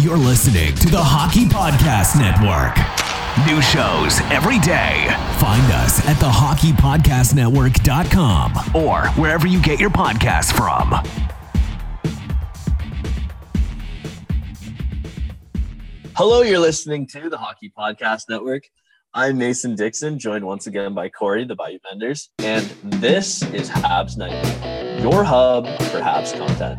You're listening to the Hockey Podcast Network. New shows every day. Find us at thehockeypodcastnetwork.com or wherever you get your podcasts from. Hello, you're listening to the Hockey Podcast Network. I'm Mason Dixon, joined once again by Corey, the Bayou Benders, and this is Habs Night, your hub for Habs content.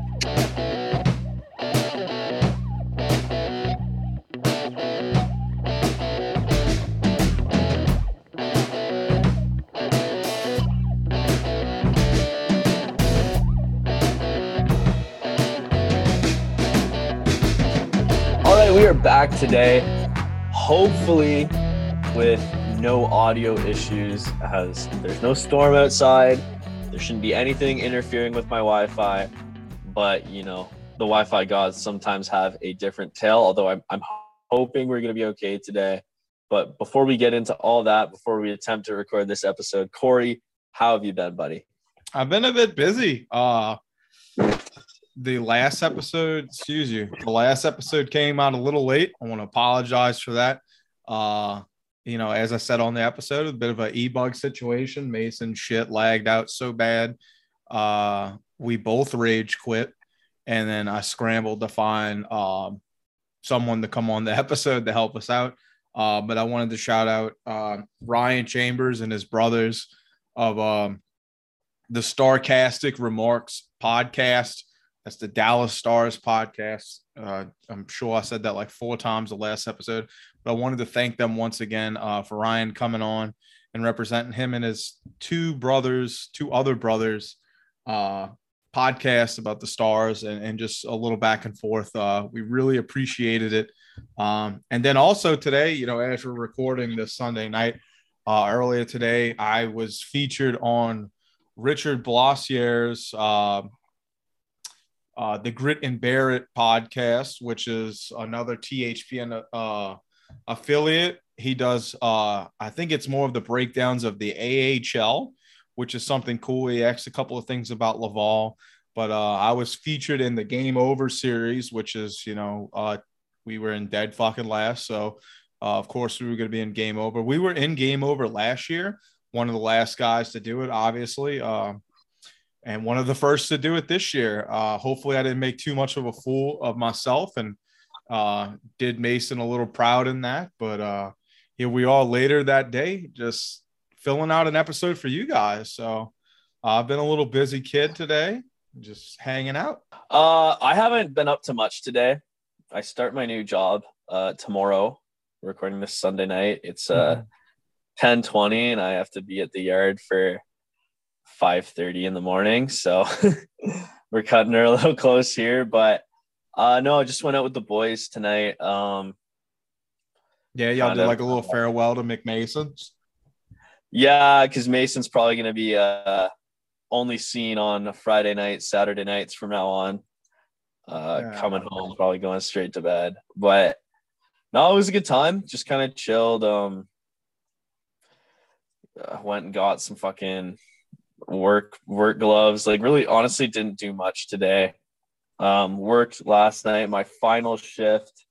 Are back today, hopefully with no audio issues, as there's no storm outside. There shouldn't be anything interfering with my Wi Fi, but you know, the Wi Fi gods sometimes have a different tale, although I'm, I'm hoping we're going to be okay today. But before we get into all that, before we attempt to record this episode, Corey, how have you been, buddy? I've been a bit busy. Uh the last episode, excuse you, the last episode came out a little late. I want to apologize for that. Uh, you know, as I said on the episode, a bit of an e-bug situation. Mason shit lagged out so bad. Uh, we both rage quit, and then I scrambled to find um, someone to come on the episode to help us out. Uh, but I wanted to shout out uh, Ryan Chambers and his brothers of um, the Starcastic Remarks podcast. That's the Dallas Stars podcast. Uh, I'm sure I said that like four times the last episode, but I wanted to thank them once again uh, for Ryan coming on and representing him and his two brothers, two other brothers, uh, podcast about the Stars and, and just a little back and forth. Uh, we really appreciated it. Um, and then also today, you know, as we're recording this Sunday night, uh, earlier today, I was featured on Richard Blossier's uh, the Grit and Barrett podcast, which is another THPN uh, affiliate. He does, uh, I think it's more of the breakdowns of the AHL, which is something cool. He asked a couple of things about Laval, but uh, I was featured in the Game Over series, which is, you know, uh, we were in dead fucking last. So, uh, of course, we were going to be in Game Over. We were in Game Over last year, one of the last guys to do it, obviously. Uh, and one of the first to do it this year. Uh, hopefully, I didn't make too much of a fool of myself and uh, did Mason a little proud in that. But uh, here we are later that day, just filling out an episode for you guys. So uh, I've been a little busy kid today, just hanging out. Uh, I haven't been up to much today. I start my new job uh, tomorrow. We're recording this Sunday night. It's uh, ten twenty, and I have to be at the yard for 5:30 in the morning. So we're cutting her a little close here, but uh no, I just went out with the boys tonight. Um Yeah, y'all did of. like a little farewell to McMason's. yeah, cuz Mason's probably going to be uh only seen on Friday nights, Saturday nights from now on. Uh Yeah. coming home, probably going straight to bed. But no, it was a good time. Just kind of chilled. Um uh, went and got some fucking work work gloves like really honestly didn't do much today. Um worked last night my final shift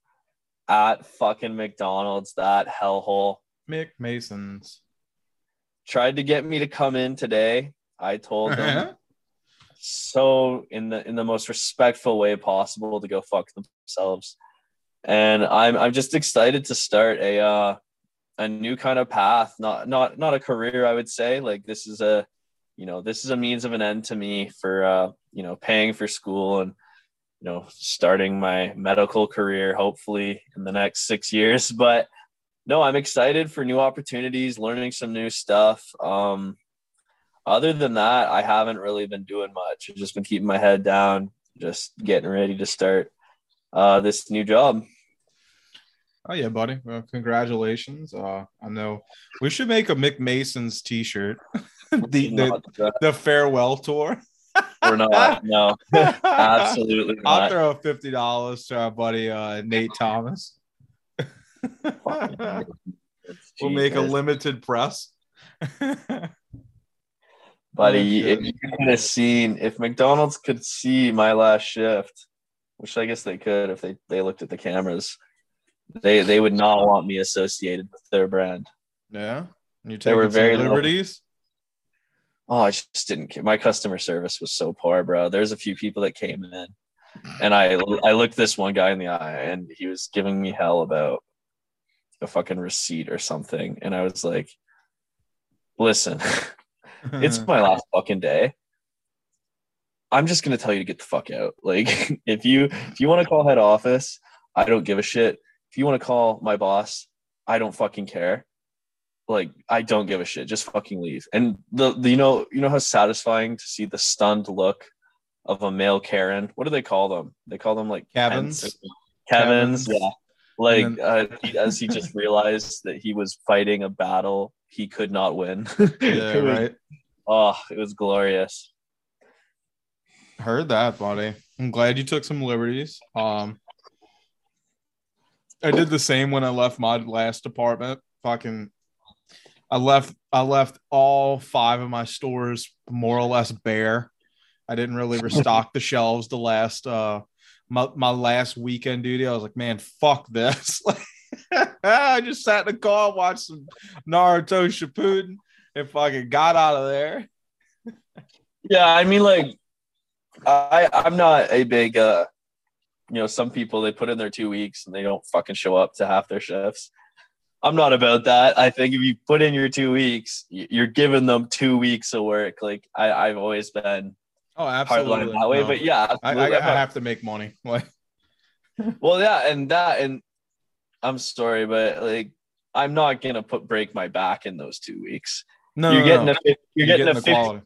at fucking mcdonald's that hellhole. McMason's. tried to get me to come in today. I told them so in the in the most respectful way possible to go fuck themselves. And i'm i'm just excited to start a uh a new kind of path. Not not not a career i would say. Like this is a you know this is a means of an end to me for uh you know paying for school and you know starting my medical career hopefully in the next 6 years. But no i'm excited for new opportunities learning some new stuff. Um other than that i haven't really been doing much. I've just been keeping my head down just getting ready to start uh this new job Oh yeah, buddy. Well, congratulations. Uh, I know we should make a McMason's t-shirt. the, the Not, the farewell tour. we're not no absolutely not. I'll throw fifty dollars to our buddy uh, Nate Thomas. we'll make a limited press. buddy if you could have seen if mcdonald's could see my last shift which I guess they could if they they looked at the cameras. They they would not want me associated with their brand. Yeah. You They were very liberties. Oh, I just didn't care. My customer service was so poor, bro. There's a few people that came in, and I I looked this one guy in the eye, and he was giving me hell about a fucking receipt or something, and I was like, "Listen, it's my last fucking day. I'm just gonna tell you to get the fuck out. Like, if you if you want to call head office, I don't give a shit. If you want to call my boss, I don't fucking care. Like, I don't give a shit. Just fucking leave. And the, the you know you know how satisfying to see the stunned look of a male Karen. What do they call them? They call them like Kevins? Kevins, Kevins. yeah. Like And uh, he, as he just realized that he was fighting a battle he could not win. yeah, was- right. Oh, it was glorious. Heard that, buddy. I'm glad you took some liberties. Um, I did the same when I left my last apartment. Fucking, I left. I left all five of my stores more or less bare. I didn't really restock the shelves the last uh my my last weekend duty. I was like, man, fuck this. I just sat in the car, watched some Naruto Shippuden, and fucking got out of there. Yeah, I mean, like, I I'm not a big uh, you know, some people they put in their two weeks and they don't fucking show up to half their shifts. I'm not about that. I think if you put in your two weeks, you're giving them two weeks of work. Like I I've always been Oh, absolutely. that way, No. but yeah, I, I. I have to make money. Like, Well, yeah, and that, and I'm sorry, but like, I'm not gonna put break my back in those two weeks. no, you're no, getting no. a, fif- you're, getting, a the 50, quality.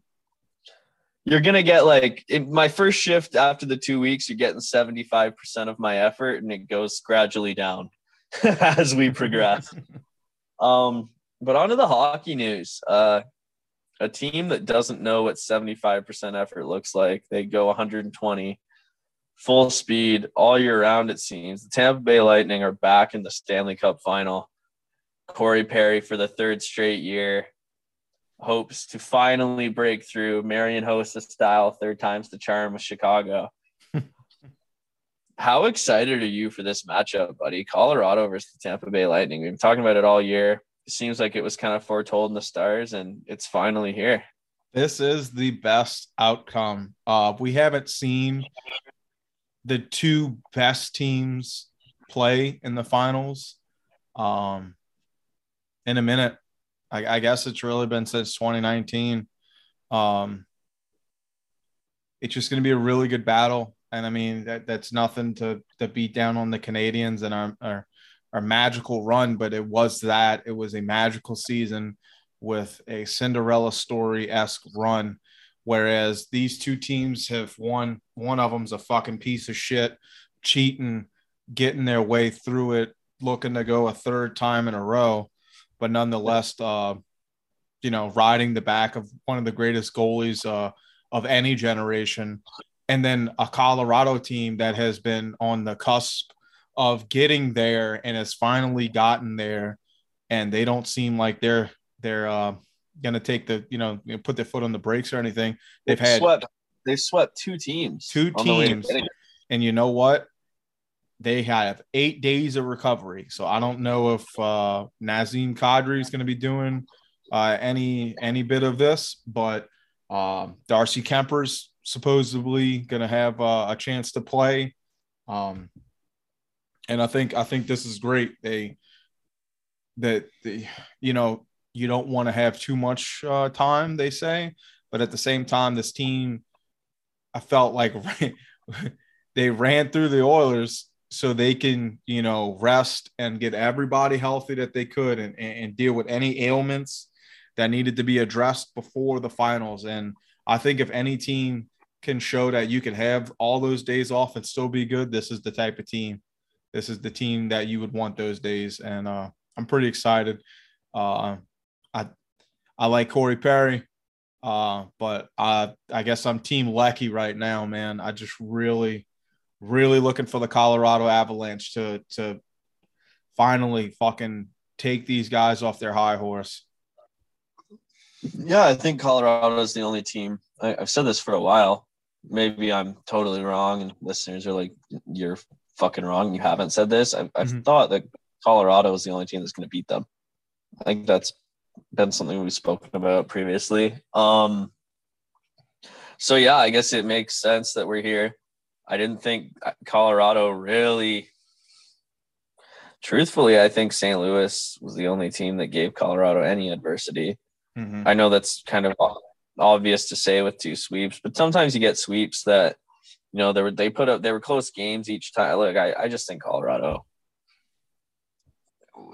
You're gonna get like in my first shift after the two weeks, you're getting 75% of my effort, and it goes gradually down as we progress. um, but on to the hockey news. Uh, a team that doesn't know what 75% effort looks like, they go 120 full speed all year round, it seems. The Tampa Bay Lightning are back in the Stanley Cup final. Corey Perry, for the third straight year, hopes to finally break through Marian Hossa style, third time's the charm with Chicago. How excited are you for this matchup, buddy? Colorado versus the Tampa Bay Lightning. We've been talking about it all year. It seems like it was kind of foretold in the stars, and it's finally here. This is the best outcome. Uh, we haven't seen the two best teams play in the finals um, in a minute. I, I guess it's really been since 2019. Um, it's just going to be a really good battle, and I mean that, that's nothing to to beat down on the Canadians and our, our our magical run, but it was that it was a magical season with a Cinderella story esque run. Whereas these two teams have won, one of them's a fucking piece of shit, cheating, getting their way through it, looking to go a third time in a row, but nonetheless, uh, you know, riding the back of one of the greatest goalies uh, of any generation. And then a Colorado team that has been on the cusp of getting there and has finally gotten there. And they don't seem like they're they're uh, gonna take the you know put their foot on the brakes or anything. They've had swept. They've swept two teams. Two on the way to teams. and you know what? They have eight days of recovery. So I don't know if uh, Nazem Kadri is going to be doing uh, any any bit of this, but um, Darcy Kuemper's supposedly going to have uh, a chance to play. Um, and I think I think this is great. They that the you know you don't want to have too much uh, time. They say, but at the same time, this team, I felt like they ran through the Oilers so they can you know rest and get everybody healthy that they could and, and deal with any ailments that needed to be addressed before the finals. And I think if any team can show that you can have all those days off and still be good, this is the type of team. This is the team that you would want those days. And uh, I'm pretty excited. Uh, I I like Corey Perry, uh, but I I guess I'm Team Lecky right now, man. I just really, really looking for the Colorado Avalanche to to finally fucking take these guys off their high horse. Yeah, I think Colorado is the only team. I, I've said this for a while. maybe I'm totally wrong, and listeners are like, "You're fucking wrong. You haven't said this." I've, I've Mhm. thought that Colorado is the only team that's going to beat them. I think that's been something we've spoken about previously. Um, so yeah, I guess it makes sense that we're here. I didn't think Colorado really. Truthfully, I think St. Louis was the only team that gave Colorado any adversity. Mhm. I know that's kind of obvious to say with two sweeps, but sometimes you get sweeps that you know they were they put up they were close games each time. Look, I, I just think Colorado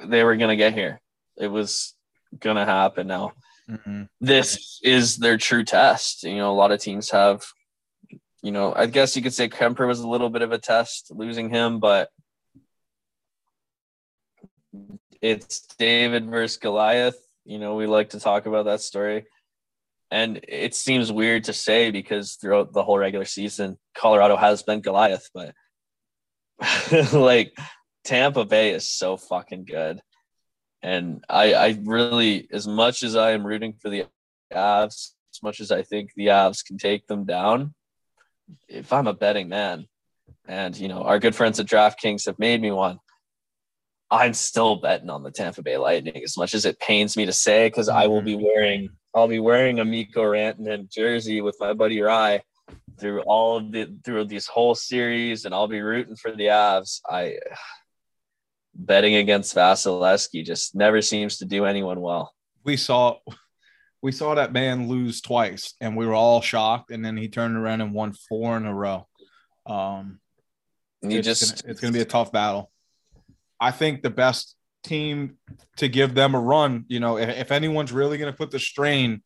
they were gonna get here. It was gonna happen now. Mhm. This is their true test. You know, a lot of teams have, you know, I guess you could say Kuemper was a little bit of a test losing him, but it's David versus Goliath. You know, we like to talk about that story. And it seems weird to say because throughout the whole regular season, Colorado has been Goliath, but like Tampa Bay is so fucking good. And I, I really, as much as I am rooting for the Avs, as much as I think the Avs can take them down, if I'm a betting man, and you know, our good friends at DraftKings have made me one, I'm still betting on the Tampa Bay Lightning as much as it pains me to say, because I will be mm-hmm. wearing I'll be wearing a Mikko Rantanen jersey with my buddy Rye through all of the through this whole series, and I'll be rooting for the Avs. I betting against Vasilevskiy just never seems to do anyone well. We saw we saw that man lose twice, and we were all shocked. And then he turned around and won four in a row. Um, you it's just gonna, it's going to be a tough battle. I think the best team to give them a run, you know, if, if anyone's really going to put the strain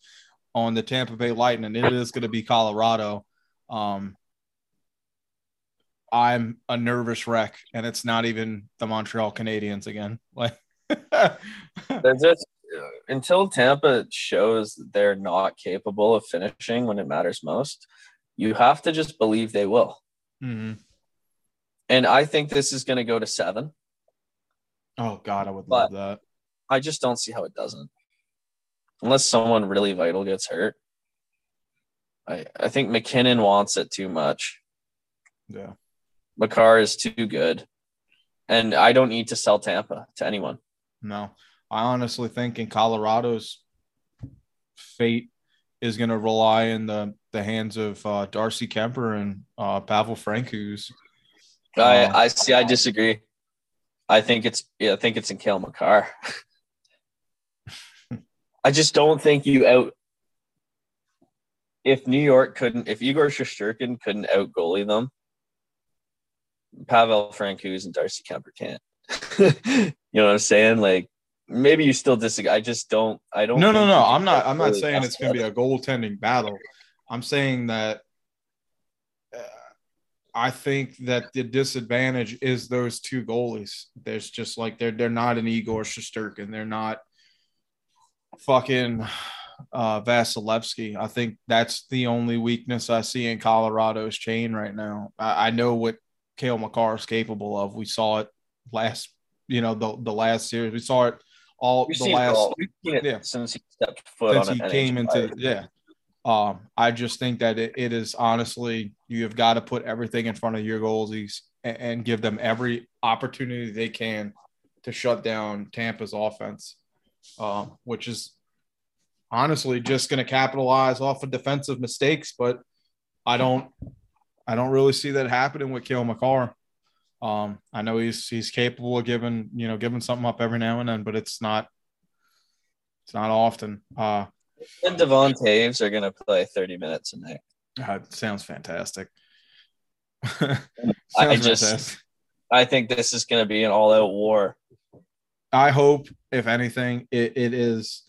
on the Tampa Bay Lightning, it is going to be Colorado. Um, I'm a nervous wreck, and it's not even the Montreal Canadiens again. Like, they're just until Tampa shows that they're not capable of finishing when it matters most, you have to just believe they will. Mhm. And I think this is going to go to seven. oh God, I would But- love that. I just don't see how it doesn't. Unless someone really vital gets hurt. I, I think MacKinnon wants it too much. Yeah. Makar is too good. And I don't need to sell Tampa to anyone. No, I honestly think in Colorado's fate is going to rely in the the hands of uh, Darcy Kuemper and uh, Pavel Francouz. I, Oh. I see. I disagree. I think it's yeah, I think it's in Cale Makar. I just don't think you out. If New York couldn't, if Igor Shesterkin couldn't out goalie them, Pavel Francouz and Darcy Kuemper can't. you know what I'm saying? Like maybe you still disagree. I just don't. I don't. No, no, no. I'm not. I'm not saying it's going to be a goaltending battle. I'm saying that uh, I think that the disadvantage is those two goalies. There's just like they're they're not an Igor Shesterkin. They're not fucking uh, Vasilevskiy. I think that's the only weakness I see in Colorado's chain right now. I, I know what Cale Makar is capable of. We saw it last, you know, the the last series. We saw it all We've the last all. We've seen it yeah. since he stepped foot since on he came into yeah. Um, I just think that it, it is honestly you have got to put everything in front of your goalies and, and give them every opportunity they can to shut down Tampa's offense, uh, which is honestly just going to capitalize off of defensive mistakes. But I don't, I don't really see that happening with Cale Makar. Um, I know he's he's capable of giving you know giving something up every now and then, but it's not it's not often. Uh, and Devon Toews are going to play 30 minutes a night. uh, sounds fantastic. I just- fantastic. I think this is going to be an all-out war. I hope, if anything, it, it is.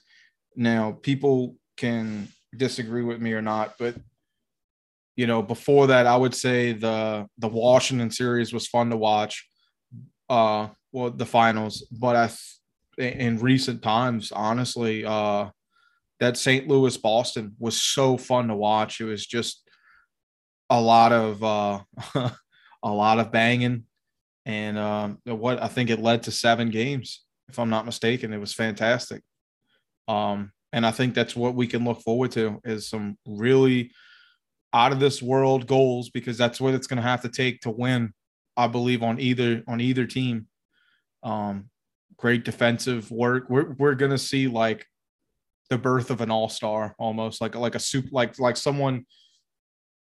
Now, people can disagree with me or not, but you know, before that, I would say the the Washington series was fun to watch. Uh, well, the finals, but I, th- in recent times, honestly, uh, that St. Louis Boston was so fun to watch. It was just a lot of uh, a lot of banging, and um, what I think it led to seven games, if I'm not mistaken. It was fantastic. Um, and I think that's what we can look forward to is some really. Out of this world goals because that's what it's going to have to take to win. I believe on either on either team. Um, great defensive work. We're we're going to see like the birth of an all star almost like like a soup like like someone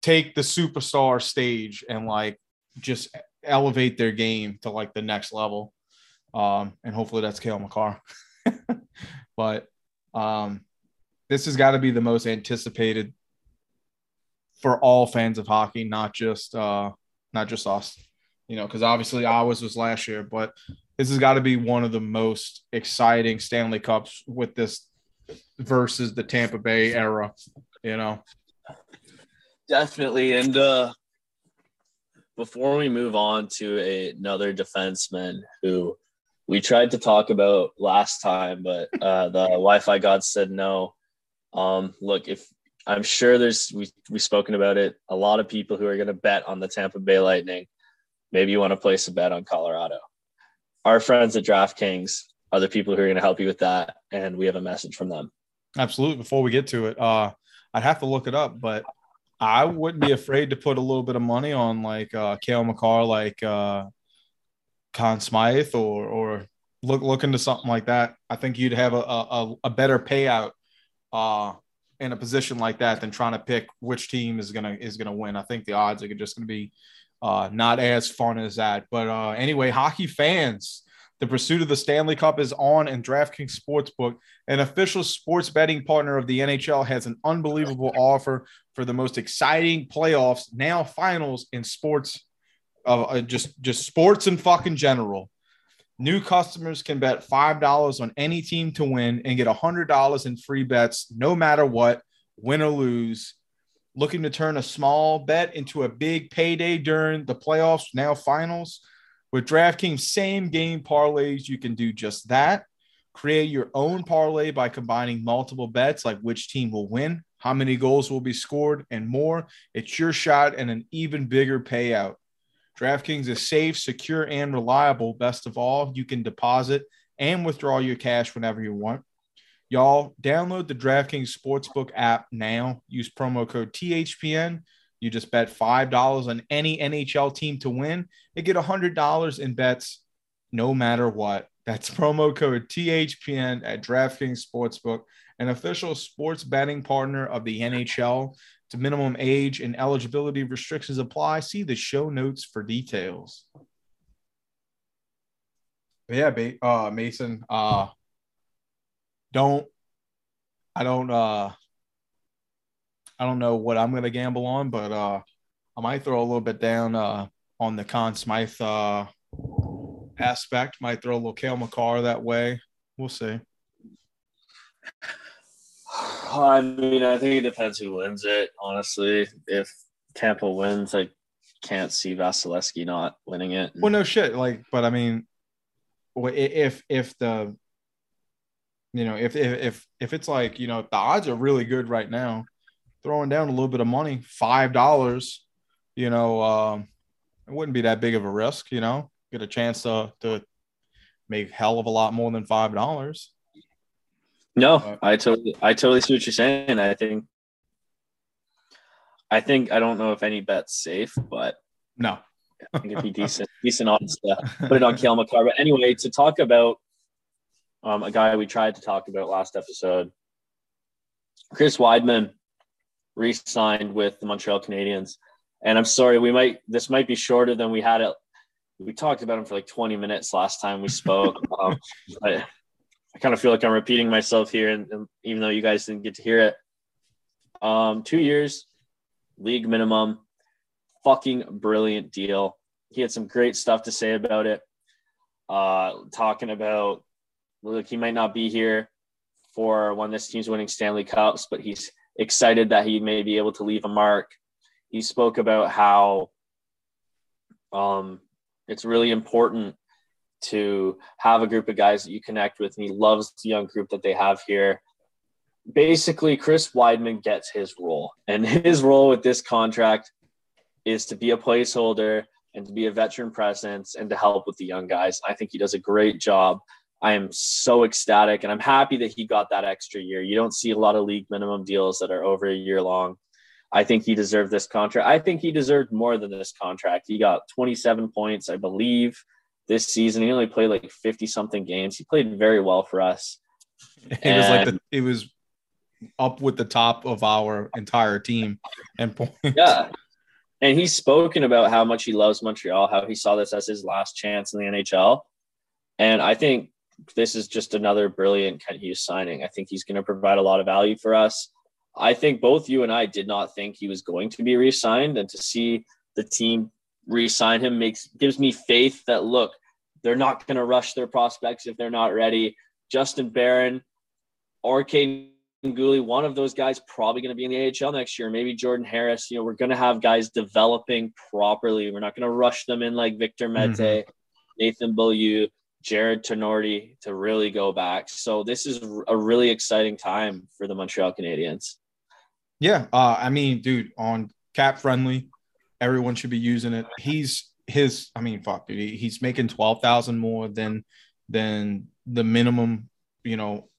take the superstar stage and like just elevate their game to like the next level. Um, and hopefully that's Cale Makar. but um, this has got to be the most anticipated for all fans of hockey, not just uh, not just us. You know, because obviously ours was last year, but this has got to be one of the most exciting Stanley Cups with this versus the Tampa Bay era. You know, definitely. And uh, before we move on to a, another defenseman who we tried to talk about last time, but uh, the Wi-Fi god said no. Um, look, if I'm sure there's we we've spoken about it, a lot of people who are going to bet on the Tampa Bay Lightning. Maybe you want to place a bet on Colorado. Our friends at DraftKings are the people who are going to help you with that, and we have a message from them. Absolutely. Before we get to it, uh, I'd have to look it up, but I wouldn't be afraid to put a little bit of money on like uh, Cale Makar, like uh, Conn Smythe, or or look look into something like that. I think you'd have a a, a better payout uh, in a position like that than trying to pick which team is gonna is gonna win. I think the odds are just gonna be uh, not as fun as that. But uh, anyway, hockey fans, the pursuit of the Stanley Cup is on, and DraftKings Sportsbook, an official sports betting partner of the NHL, has an unbelievable offer for the most exciting playoffs, now finals in sports, uh, just just sports and fucking general. New customers can bet $5 on any team to win and get $100 in free bets no matter what, win or lose. Looking to turn a small bet into a big payday during the playoffs, now finals. With DraftKings same game parlays, you can do just that. Create your own parlay by combining multiple bets like which team will win, how many goals will be scored, and more. It's your shot and an even bigger payout. DraftKings is safe, secure, and reliable. Best of all, you can deposit and withdraw your cash whenever you want. Y'all, download the DraftKings Sportsbook app now. Use promo code THPN you just bet $5 on any NHL team to win and get $100 in bets no matter what. That's promo code THPN at DraftKings Sportsbook, an official sports betting partner of the NHL. To minimum age and eligibility restrictions apply. See the show notes for details. Yeah, uh, Mason. Uh, don't I don't uh I don't know what I'm to gamble on, but uh, I might throw a little bit down uh, on the Conn Smythe uh, aspect. Might throw a little Cale Makar that way. We'll see. I mean, I think it depends who wins it. Honestly, if Tampa wins, I can't see Vasilevskiy not winning it. Well, no shit. Like, but I mean, if if the you know if if if if it's like you know the odds are really good right now throwing down a little bit of money, five dollars, you know, um, it wouldn't be that big of a risk, you know, get a chance to to make hell of a lot more than five dollars. No, I totally I totally see what you're saying. I think I think I don't know if any bet's safe, but no. I think it'd be decent, decent odds to put it on Cale Makar. But anyway, to talk about um, a guy we tried to talk about last episode, Chris Wideman re-signed with the Montreal Canadiens. And I'm sorry, we might this might be shorter than we had it. We talked about him for like 20 minutes last time we spoke. um, I, I kind of feel like I'm repeating myself here, and, and, even though you guys didn't get to hear it, um, two years, league minimum, fucking brilliant deal. He had some great stuff to say about it. Uh, talking about look, he might not be here for when this team's winning Stanley Cups, but he's excited that he may be able to leave a mark. He spoke about how um, it's really important to have a group of guys that you connect with, and he loves the young group that they have here. Basically, Chris Wideman gets his role, and his role with this contract is to be a placeholder and to be a veteran presence and to help with the young guys. I think he does a great job. I am so ecstatic and I'm happy that he got that extra year. You don't see a lot of league minimum deals that are over a year long. I think he deserved this contract. I think he deserved more than this contract. He got 27 points, I believe, this season. He only played like 50 something games. He played very well for us. It and, was like the, it was up with the top of our entire team and points. Yeah. And he's spoken about how much he loves Montreal, how he saw this as his last chance in the NHL. And I think this is just another brilliant Kent Hughes signing. I think he's going to provide a lot of value for us. I think both you and I did not think he was going to be re-signed, and to see the team re-sign him makes gives me faith that look, they're not going to rush their prospects if they're not ready. Justin Barron or Kaiden Guhle, one of those guys probably going to be in the AHL next year. Maybe Jordan Harris. You know, we're going to have guys developing properly. We're not going to rush them in like Victor Mete, mm-hmm. Nathan Beaulieu, Jared Tinordi to really go back. So this is a really exciting time for the Montreal Canadiens. Yeah, uh, I mean, dude, on cap friendly, everyone should be using it. He's his. I mean, fuck, dude, he's making twelve thousand more than than the minimum, you know,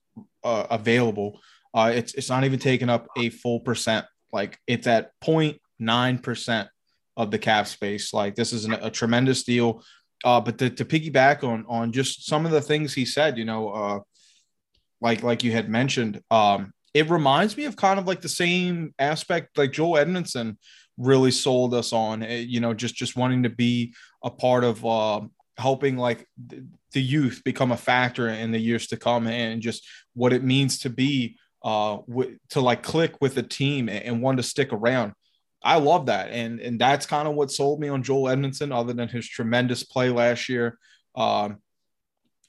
uh, available. Uh, it's it's not even taking up a full percent. Like it's at 0.9 percent of the cap space. Like this is an, a tremendous deal. Uh, but to, to piggyback on on just some of the things he said, you know, uh, like like you had mentioned, um, it reminds me of kind of like the same aspect like Joel Edmundson really sold us on, eh, you know, just just wanting to be a part of uh, helping like the youth become a factor in the years to come and just what it means to be uh w- to like click with a team and, want to stick around. I love that, and and that's kind of what sold me on Joel Edmundson, other than his tremendous play last year. Um,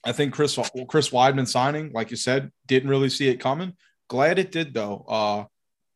I think Chris Chris Wideman signing, like you said, didn't really see it coming. Glad it did though. Uh,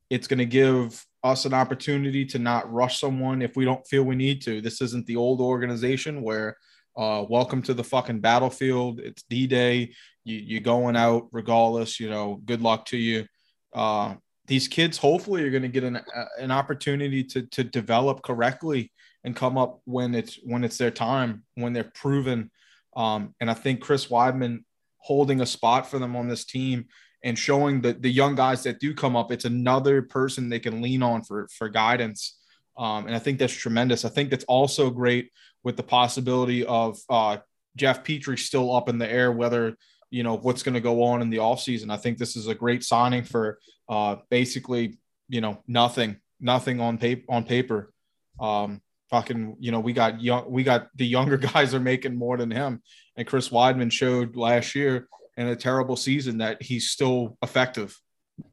it's going to give us an opportunity to not rush someone if we don't feel we need to. This isn't the old organization where uh, welcome to the fucking battlefield. It's D Day. You, you're going out regardless. You know, good luck to you. Uh, these kids hopefully are going to get an, an opportunity to, to develop correctly and come up when it's when it's their time when they're proven um, and i think chris Wideman holding a spot for them on this team and showing the, the young guys that do come up it's another person they can lean on for for guidance um, and i think that's tremendous i think that's also great with the possibility of uh, jeff petry still up in the air whether you know what's going to go on in the offseason. I think this is a great signing for uh, basically you know nothing, nothing on paper on paper. Um, fucking, you know, we got young, we got the younger guys are making more than him, and Chris Wideman showed last year in a terrible season that he's still effective.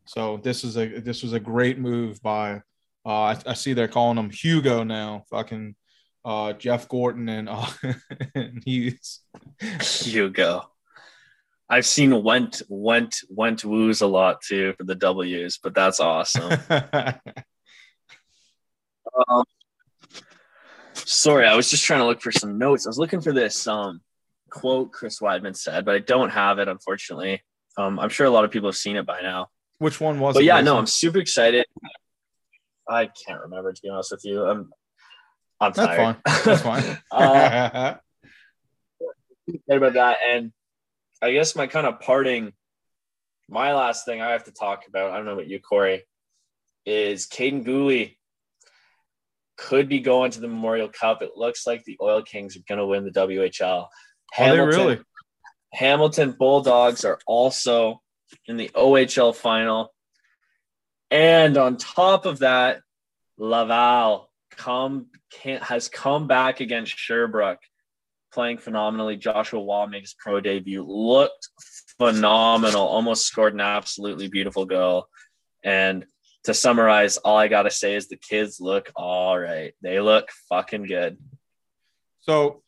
So this is a this was a great move by. Uh, I, I see they're calling him Hugo now. Fucking uh, Jeff Gorton and, uh, and he's Hugo. I've seen went went went woos a lot too for the W's, but that's awesome. um, sorry, I was just trying to look for some notes. I was looking for this um, quote Chris Wideman said, but I don't have it unfortunately. Um, I'm sure a lot of people have seen it by now. Which one was but it? yeah, no, I'm super excited. I can't remember to be honest with you. I'm I'm tired. That's fine. That's fine. uh, about that and I guess my kind of parting, my last thing I have to talk about, I don't know about you, Corey, is Kaiden Guhle could be going to the Memorial Cup. It looks like the Oil Kings are going to win the WHL. Oh, Hamilton, are they really? Hamilton Bulldogs are also in the OHL final. And on top of that, Laval come can, has come back against Sherbrooke playing phenomenally. Joshua Roy made his pro debut, looked phenomenal, almost scored an absolutely beautiful goal. And to summarize, all I got to say is the kids look all right. They look fucking good. So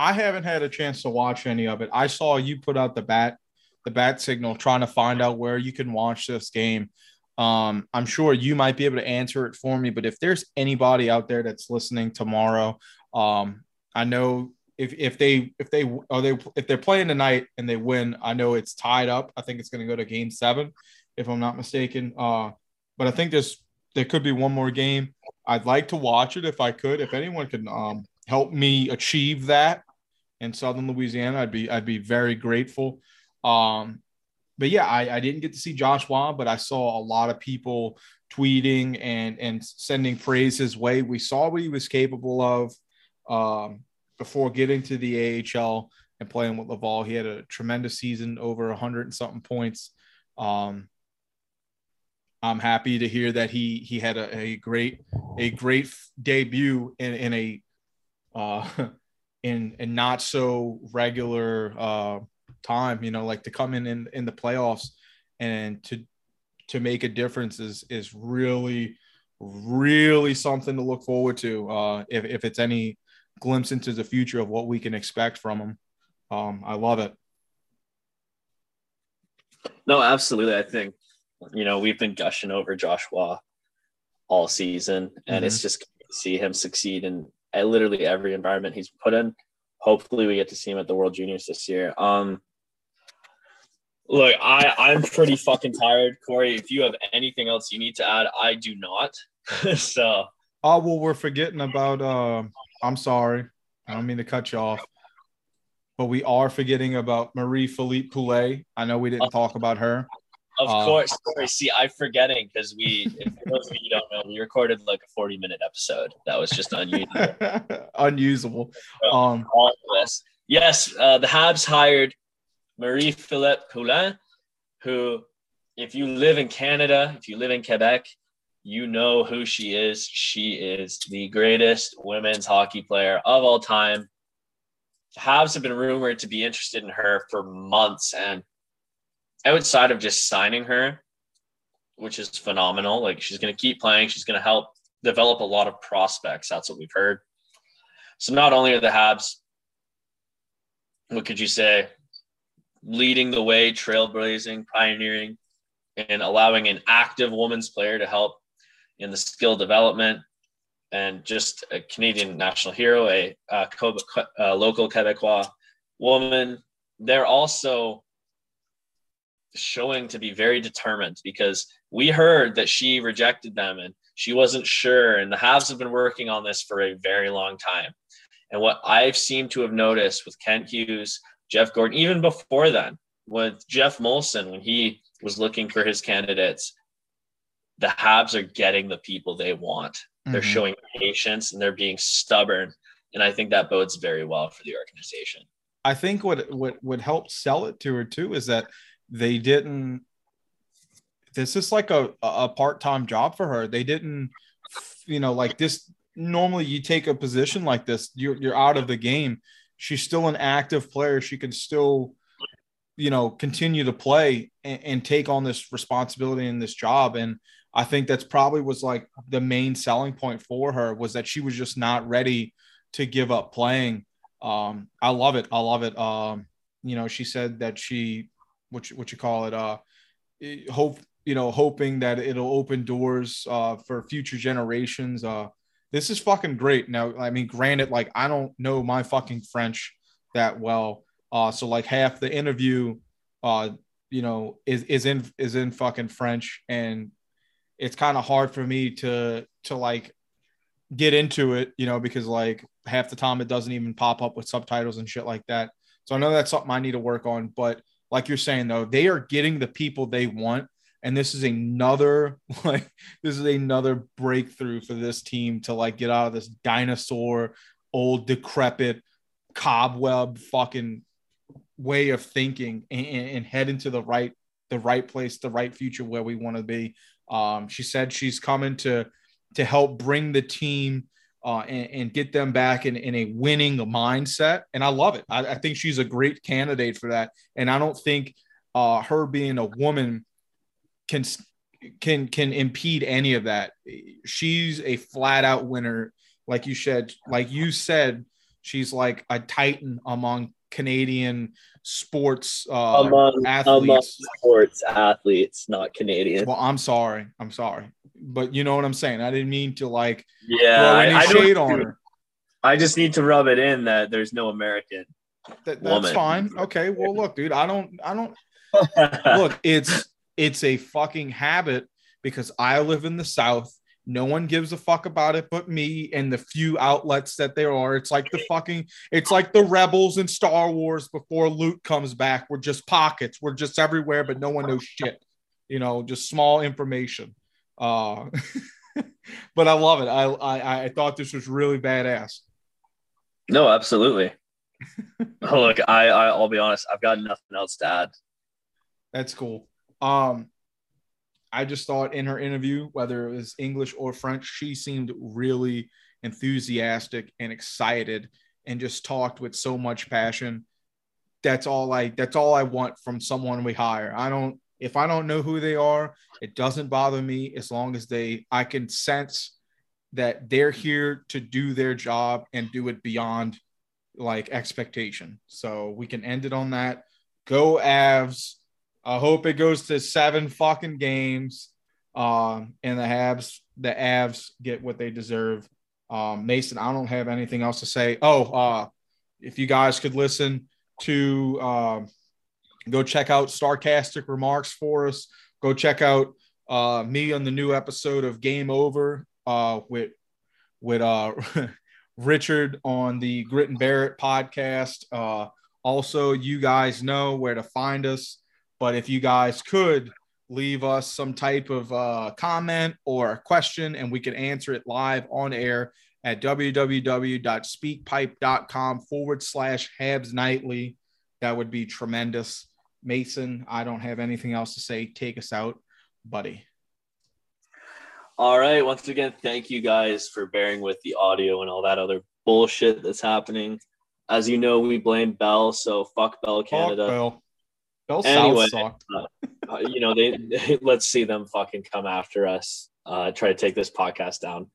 I haven't had a chance to watch any of it. I saw you put out the bat, the bat signal, trying to find out where you can watch this game. Um, I'm sure you might be able to answer it for me, but if there's anybody out there that's listening tomorrow, um, I know if if they if they are they if they're playing tonight and they win, I know it's tied up. I think it's going to go to game seven, if I'm not mistaken. Uh, but I think there's there could be one more game. I'd like to watch it if I could. If anyone can um, help me achieve that in Southern Louisiana, I'd be I'd be very grateful. Um, but yeah, I, I didn't get to see Josh Roy, but I saw a lot of people tweeting and and sending praise his way. We saw what he was capable of um, before getting to the AHL and playing with Laval. He had a tremendous season, over 100 and something points. Um, I'm happy to hear that he he had a, a great a great debut in, in a uh, in a not so regular uh, time. You know, like to come in, in in the playoffs and to to make a difference is is really really something to look forward to. Uh, if if it's any glimpse into the future of what we can expect from him, um, I love it. No, absolutely. I think you know we've been gushing over Joshua all season, and mm-hmm. it's just to see him succeed in literally every environment he's put in. Hopefully, we get to see him at the World Juniors this year. Um, look, I I'm pretty fucking tired, Corey. If you have anything else you need to add, I do not. so. Oh well, we're forgetting about. Uh, I'm sorry, I don't mean to cut you off, but we are forgetting about Marie-Philip Poulin. I know we didn't talk about her. Of uh, course. Sorry. See, I'm forgetting because we, if those of you don't know, we recorded like a 40 minute episode. That was just unusable. unusable. Um, all this. Yes, uh, the Habs hired Marie-Philip Poulin, who, if you live in Canada, if you live in Quebec, you know who she is. She is the greatest women's hockey player of all time. Habs have been rumored to be interested in her for months, and outside of just signing her, which is phenomenal, like she's going to keep playing, she's going to help develop a lot of prospects. That's what we've heard. So not only are the Habs, what could you say, leading the way, trailblazing, pioneering, and allowing an active women's player to help in the skill development and just a Canadian national hero, a, a, a local Quebecois woman. They're also showing to be very determined because we heard that she rejected them and she wasn't sure. And the Habs have been working on this for a very long time. And what I've seemed to have noticed with Kent Hughes, Jeff Gorton, even before then, with Geoff Molson, when he was looking for his candidates, the Habs are getting the people they want. Mm-hmm. They're showing patience and they're being stubborn. And I think that bodes very well for the organization. I think what what would help sell it to her too is that they didn't this is like a, a part-time job for her. They didn't you know like this normally you take a position like this you're, you're out of the game. She's still an active player. She can still you know continue to play and, and take on this responsibility in this job. And i think that's probably was like the main selling point for her was that she was just not ready to give up playing. Um i love it. I love it. Um you know she said that she what you, what you call it uh hope you know hoping that it'll open doors uh for future generations. Uh this is fucking great. Now i mean granted like i don't know my fucking french that well uh so like half the interview uh you know is is in is in fucking french and it's kind of hard for me to to like get into it you know because like half the time it doesn't even pop up with subtitles and shit like that. So i know that's something i need to work on but like you're saying though, they are getting the people they want. And this is another like this is another breakthrough for this team to like get out of this dinosaur, old decrepit, cobweb fucking way of thinking and, and head into the right the right place, the right future where we want to be. Um, she said she's coming to to help bring the team uh, and, and, get them back in, in a winning mindset. And I love it. I, I, think she's a great candidate for that. And I don't think uh, her being a woman can can can impede any of that. She's a flat out winner, like you said. Like you said, she's like a titan among Canadian sports uh, among, athletes. Among sports athletes, not Canadian. Well, I'm sorry. I'm sorry but you know what I'm saying. I didn't mean to like yeah, I, I shade on her. I just need to rub it in that there's no American. That, that's woman. fine. Okay. Well, look, dude, I don't, I don't look. It's it's a fucking habit because I live in the South. No one gives a fuck about it but me and the few outlets that there are. It's like the fucking, it's like the rebels in Star Wars before Luke comes back. We're just pockets. We're just everywhere, but no one knows shit. You know, just small information. Uh, but I love it. I, I I thought this was really badass. No, absolutely. oh, look, I, I I'll be honest. I've got nothing else to add. That's cool. Um, I just thought in her interview, whether it was English or French, she seemed really enthusiastic and excited and just talked with so much passion. That's all I that's all I want from someone we hire. I don't if I don't know who they are, it doesn't bother me as long as they I can sense that they're here to do their job and do it beyond like expectation. So we can end it on that. Go Avs. I hope it goes to seven fucking games. Um, and the Habs, the Avs get what they deserve. Um, Mason, I don't have anything else to say. Oh, uh, if you guys could listen to uh, go check out Sarcastic Remarks for us. Go check out uh, me on the new episode of Game Over uh, with with uh, Richard on the Grit and Barrett podcast. Uh, also, you guys know where to find us. But if you guys could leave us some type of uh, comment or a question, and we can answer it live on air at www.speakpipe.com forward slash Habs Nightly. That would be tremendous. Mason, I don't have anything else to say. Take us out, buddy. All right. Once again, thank you guys for bearing with the audio and all that other bullshit that's happening. As you know, we blame Bell, so fuck Bell Canada. Fuck Bell. Bell Anyway, South sucked. Uh, you know, they, let's see them fucking come after us. Uh, try to take this podcast down.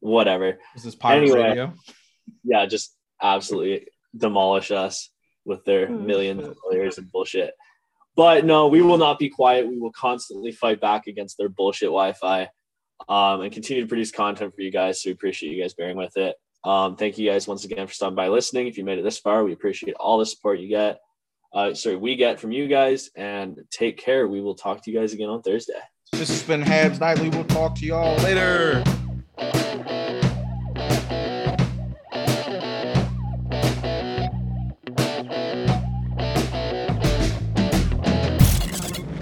Whatever. This is this pirate Anyway. radio? Yeah, just absolutely demolish us with their Oh, millions of shit. players and bullshit. But no, we will not be quiet. We will constantly fight back against their bullshit Wi-Fi, um, and continue to produce content for you guys. So we appreciate you guys bearing with it. Um, thank you guys once again for stopping by listening. If you made it this far, we appreciate all the support you get. Uh, sorry, we get from you guys, and take care. We will talk to you guys again on Thursday. This has been Habs Nightly. We'll talk to y'all later.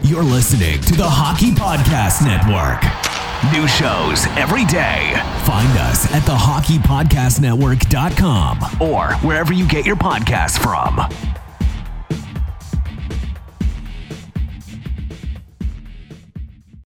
You're listening to the Hockey Podcast Network. New shows every day. Find us at thehockeypodcastnetwork.com or wherever you get your podcasts from.